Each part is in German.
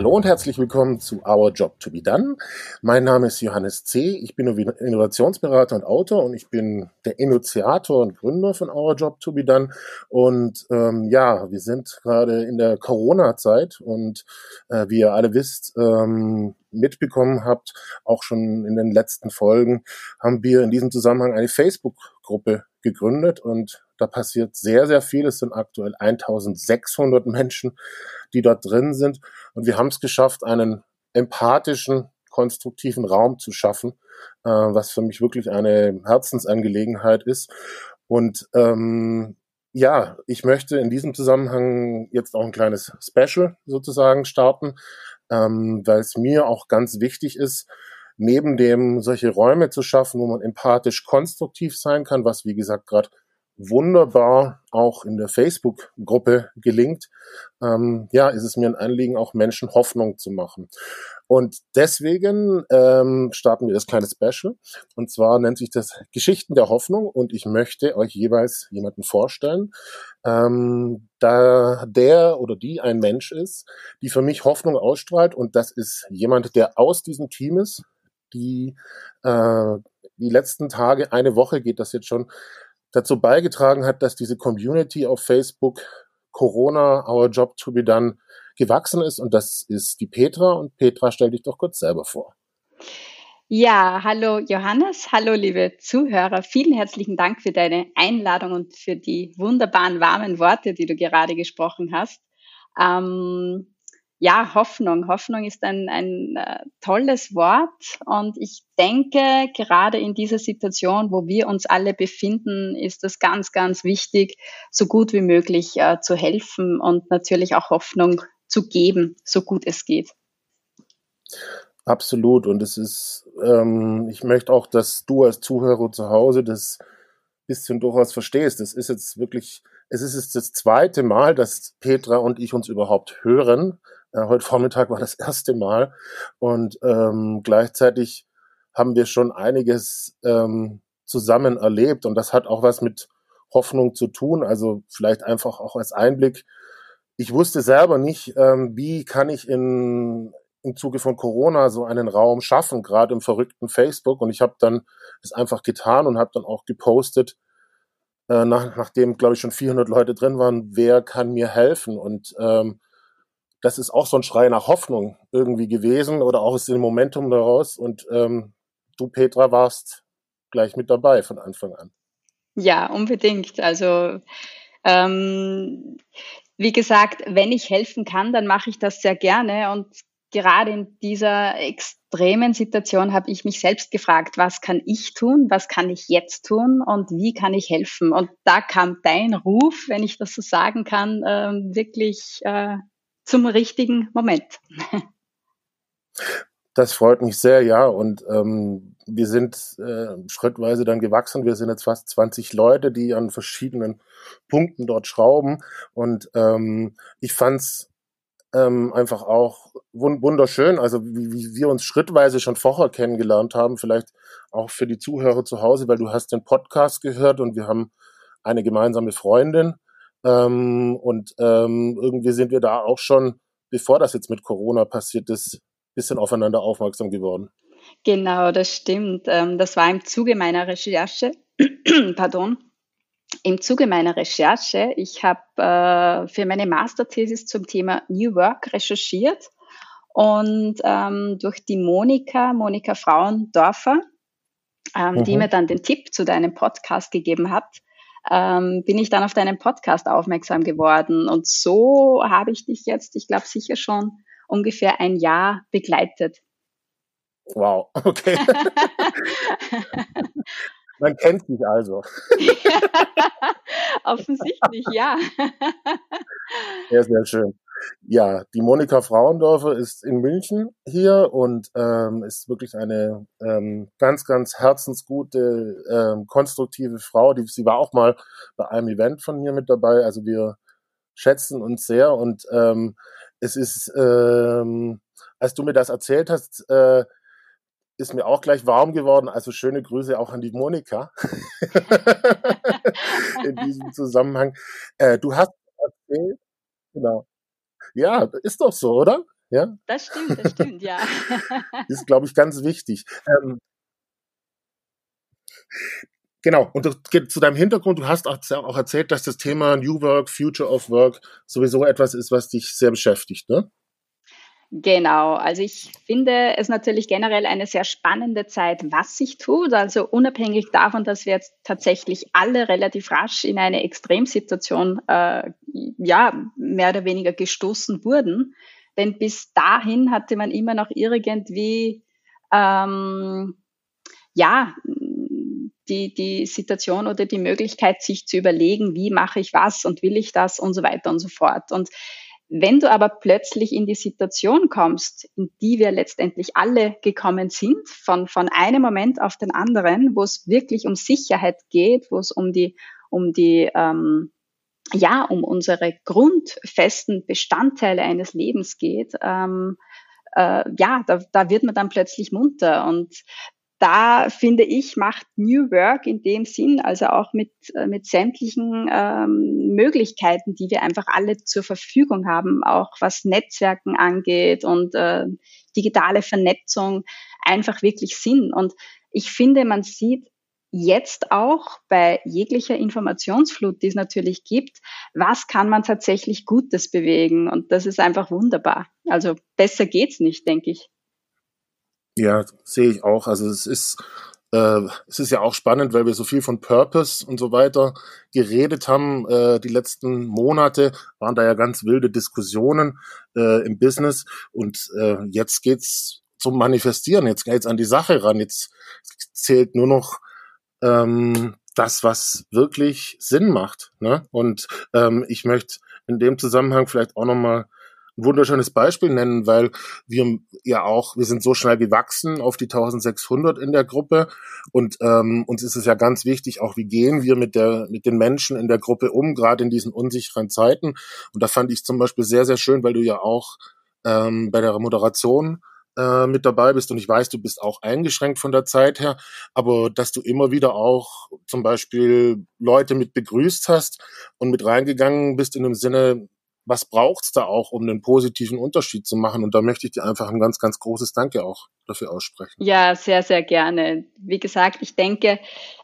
Hallo und herzlich willkommen zu Our Job to be Done. Mein Name ist Johannes C. Ich bin Innovationsberater und Autor und ich bin der Initiator und Gründer von Our Job to be Done. Und ähm, ja, wir sind gerade in der Corona-Zeit und äh, wie ihr alle wisst, ähm, mitbekommen habt, auch schon in den letzten Folgen, haben wir in diesem Zusammenhang eine Facebook-Gruppe gegründet und da passiert sehr, sehr viel. Es sind aktuell 1600 Menschen, die dort drin sind. Und wir haben es geschafft, einen empathischen, konstruktiven Raum zu schaffen, äh, was für mich wirklich eine Herzensangelegenheit ist. Und ähm, ja, ich möchte in diesem Zusammenhang jetzt auch ein kleines Special sozusagen starten, ähm, weil es mir auch ganz wichtig ist, neben dem solche Räume zu schaffen, wo man empathisch konstruktiv sein kann, was wie gesagt gerade wunderbar auch in der Facebook-Gruppe gelingt, ähm, ja, ist es mir ein Anliegen, auch Menschen Hoffnung zu machen. Und deswegen ähm, starten wir das kleine Special. Und zwar nennt sich das Geschichten der Hoffnung. Und ich möchte euch jeweils jemanden vorstellen, ähm, da der oder die ein Mensch ist, die für mich Hoffnung ausstrahlt. Und das ist jemand, der aus diesem Team ist, die äh, die letzten Tage, eine Woche geht das jetzt schon, dazu beigetragen hat, dass diese Community auf Facebook Corona, Our Job to be Done gewachsen ist. Und das ist die Petra. Und Petra, stell dich doch kurz selber vor. Ja, hallo Johannes, hallo liebe Zuhörer. Vielen herzlichen Dank für deine Einladung und für die wunderbaren warmen Worte, die du gerade gesprochen hast. Ähm, ja, Hoffnung. Hoffnung ist ein, ein äh, tolles Wort und ich denke, gerade in dieser Situation, wo wir uns alle befinden, ist es ganz, ganz wichtig, so gut wie möglich äh, zu helfen und natürlich auch Hoffnung zu geben, so gut es geht. Absolut. Und es ist, ähm, ich möchte auch, dass du als Zuhörer zu Hause das bisschen durchaus verstehst. Es ist jetzt wirklich, es ist jetzt das zweite Mal, dass Petra und ich uns überhaupt hören. Äh, heute Vormittag war das erste Mal und ähm, gleichzeitig haben wir schon einiges ähm, zusammen erlebt und das hat auch was mit Hoffnung zu tun. Also vielleicht einfach auch als Einblick. Ich wusste selber nicht, ähm, wie kann ich in im Zuge von Corona so einen Raum schaffen, gerade im verrückten Facebook. Und ich habe dann das einfach getan und habe dann auch gepostet, äh, nach, nachdem, glaube ich, schon 400 Leute drin waren, wer kann mir helfen? Und ähm, das ist auch so ein Schrei nach Hoffnung irgendwie gewesen oder auch aus dem Momentum daraus. Und ähm, du, Petra, warst gleich mit dabei von Anfang an. Ja, unbedingt. Also ähm, wie gesagt, wenn ich helfen kann, dann mache ich das sehr gerne. Und gerade in dieser extremen Situation habe ich mich selbst gefragt, was kann ich tun, was kann ich jetzt tun und wie kann ich helfen? Und da kam dein Ruf, wenn ich das so sagen kann, äh, wirklich äh, zum richtigen Moment. Das freut mich sehr, ja. Und ähm, wir sind äh, schrittweise dann gewachsen. Wir sind jetzt fast 20 Leute, die an verschiedenen Punkten dort schrauben. Und ähm, ich fand's ähm, einfach auch wunderschön, also wie, wie wir uns schrittweise schon vorher kennengelernt haben, vielleicht auch für die Zuhörer zu Hause, weil du hast den Podcast gehört und wir haben eine gemeinsame Freundin ähm, und ähm, irgendwie sind wir da auch schon, bevor das jetzt mit Corona passiert ist, bisschen aufeinander aufmerksam geworden. Genau, das stimmt. Ähm, das war im Zuge meiner Recherche. Pardon. Im Zuge meiner Recherche, ich habe äh, für meine Masterthesis zum Thema New Work recherchiert und ähm, durch die Monika, Monika Frauendorfer, ähm, mhm. die mir dann den Tipp zu deinem Podcast gegeben hat, ähm, bin ich dann auf deinen Podcast aufmerksam geworden. Und so habe ich dich jetzt, ich glaube, sicher schon ungefähr ein Jahr begleitet. Wow, okay. Man kennt sich also. Offensichtlich, ja. Sehr, sehr schön. Ja, die Monika Frauendorfer ist in München hier und ähm, ist wirklich eine ähm, ganz, ganz herzensgute, ähm, konstruktive Frau. Die, sie war auch mal bei einem Event von mir mit dabei. Also wir schätzen uns sehr und ähm, es ist, ähm, als du mir das erzählt hast, äh, ist mir auch gleich warm geworden. Also schöne Grüße auch an die Monika in diesem Zusammenhang. Äh, du hast erzählt, genau, ja, ist doch so, oder? Ja? Das stimmt, das stimmt, ja. ist, glaube ich, ganz wichtig. Ähm, Genau, und zu deinem Hintergrund, du hast auch erzählt, dass das Thema New Work, Future of Work sowieso etwas ist, was dich sehr beschäftigt, ne? Genau, also ich finde es natürlich generell eine sehr spannende Zeit, was sich tut. Also unabhängig davon, dass wir jetzt tatsächlich alle relativ rasch in eine Extremsituation, äh, ja, mehr oder weniger gestoßen wurden. Denn bis dahin hatte man immer noch irgendwie, ähm, ja, die, die Situation oder die Möglichkeit, sich zu überlegen, wie mache ich was und will ich das und so weiter und so fort. Und wenn du aber plötzlich in die Situation kommst, in die wir letztendlich alle gekommen sind, von, von einem Moment auf den anderen, wo es wirklich um Sicherheit geht, wo es um die, um die, ähm, ja, um unsere grundfesten Bestandteile eines Lebens geht, ähm, äh, ja, da, da wird man dann plötzlich munter. Und da finde ich, macht New Work in dem Sinn, also auch mit, äh, mit sämtlichen ähm, Möglichkeiten, die wir einfach alle zur Verfügung haben, auch was Netzwerken angeht und äh, digitale Vernetzung, einfach wirklich Sinn. Und ich finde, man sieht jetzt auch bei jeglicher Informationsflut, die es natürlich gibt, was kann man tatsächlich Gutes bewegen. Und das ist einfach wunderbar. Also besser geht's nicht, denke ich. Ja, sehe ich auch. Also es ist, äh, es ist ja auch spannend, weil wir so viel von Purpose und so weiter geredet haben. Äh, die letzten Monate waren da ja ganz wilde Diskussionen äh, im Business und äh, jetzt geht's zum Manifestieren. Jetzt geht's an die Sache ran. Jetzt zählt nur noch ähm, das, was wirklich Sinn macht. Ne? Und ähm, ich möchte in dem Zusammenhang vielleicht auch nochmal ein wunderschönes Beispiel nennen, weil wir ja auch, wir sind so schnell gewachsen auf die 1600 in der Gruppe. Und ähm, uns ist es ja ganz wichtig, auch wie gehen wir mit der mit den Menschen in der Gruppe um, gerade in diesen unsicheren Zeiten. Und da fand ich zum Beispiel sehr sehr schön, weil du ja auch ähm, bei der Moderation äh, mit dabei bist. Und ich weiß, du bist auch eingeschränkt von der Zeit her, aber dass du immer wieder auch zum Beispiel Leute mit begrüßt hast und mit reingegangen bist in dem Sinne, was braucht's da auch, um einen positiven Unterschied zu machen? Und da möchte ich dir einfach ein ganz, ganz großes Danke auch dafür aussprechen. Ja, sehr, sehr gerne. Wie gesagt, ich denke,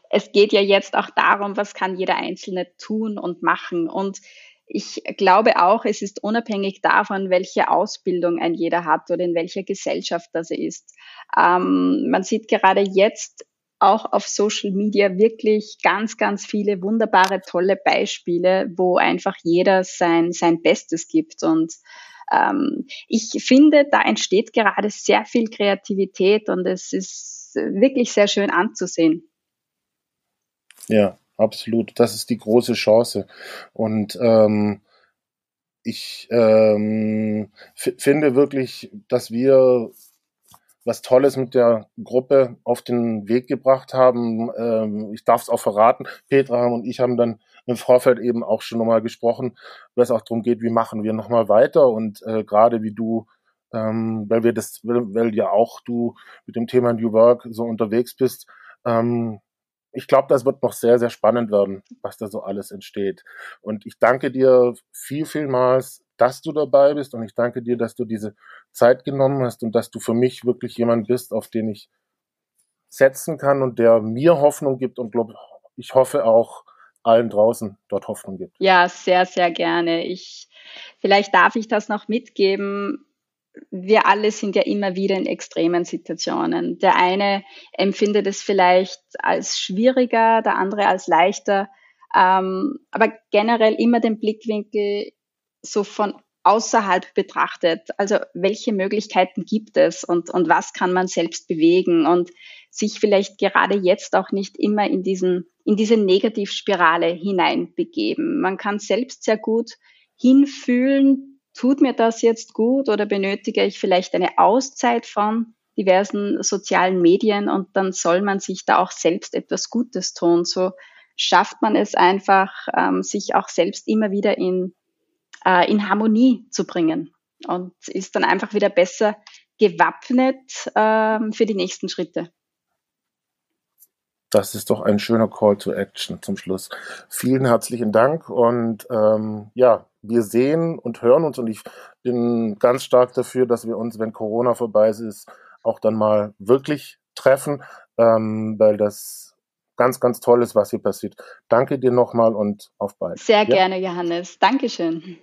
es geht ja jetzt auch darum, was kann jeder Einzelne tun und machen. Und ich glaube auch, es ist unabhängig davon, welche Ausbildung ein jeder hat oder in welcher Gesellschaft das ist. Ähm, man sieht gerade jetzt auch auf Social Media wirklich ganz, ganz viele wunderbare, tolle Beispiele, wo einfach jeder sein, sein Bestes gibt. Und ähm, ich finde, da entsteht gerade sehr viel Kreativität und es ist wirklich sehr schön anzusehen. Ja, absolut. Das ist die große Chance. Und ähm, ich ähm, finde wirklich, dass wir was Tolles mit der Gruppe auf den Weg gebracht haben. Ähm, ich darf es auch verraten. Petra und ich haben dann im Vorfeld eben auch schon nochmal gesprochen, weil es auch darum geht, wie machen wir nochmal weiter und äh, gerade wie du, ähm, weil wir das, weil, ja auch du mit dem Thema New Work so unterwegs bist, ähm, ich glaube, das wird noch sehr, sehr spannend werden, was da so alles entsteht. Und ich danke dir viel, vielmals dass du dabei bist und ich danke dir, dass du diese Zeit genommen hast und dass du für mich wirklich jemand bist, auf den ich setzen kann und der mir Hoffnung gibt und glaub, ich hoffe auch allen draußen dort Hoffnung gibt. Ja, sehr, sehr gerne. Ich, vielleicht darf ich das noch mitgeben. Wir alle sind ja immer wieder in extremen Situationen. Der eine empfindet es vielleicht als schwieriger, der andere als leichter. Ähm, aber generell immer den Blickwinkel so von außerhalb betrachtet. Also welche Möglichkeiten gibt es und, und was kann man selbst bewegen und sich vielleicht gerade jetzt auch nicht immer in diesen, in diese Negativspirale hineinbegeben. Man kann selbst sehr gut hinfühlen, tut mir das jetzt gut oder benötige ich vielleicht eine Auszeit von diversen sozialen Medien und dann soll man sich da auch selbst etwas Gutes tun. So schafft man es einfach, ähm, sich auch selbst immer wieder in äh, in Harmonie zu bringen und ist dann einfach wieder besser gewappnet ähm, für die nächsten Schritte. Das ist doch ein schöner Call to Action zum Schluss. Vielen herzlichen Dank und ähm, ja, wir sehen und hören uns und ich bin ganz stark dafür, dass wir uns, wenn Corona vorbei ist, auch dann mal wirklich treffen, ähm, weil das ganz, ganz toll ist, was hier passiert. Danke dir nochmal und auf bald. Sehr ja? gerne, Johannes. Dankeschön.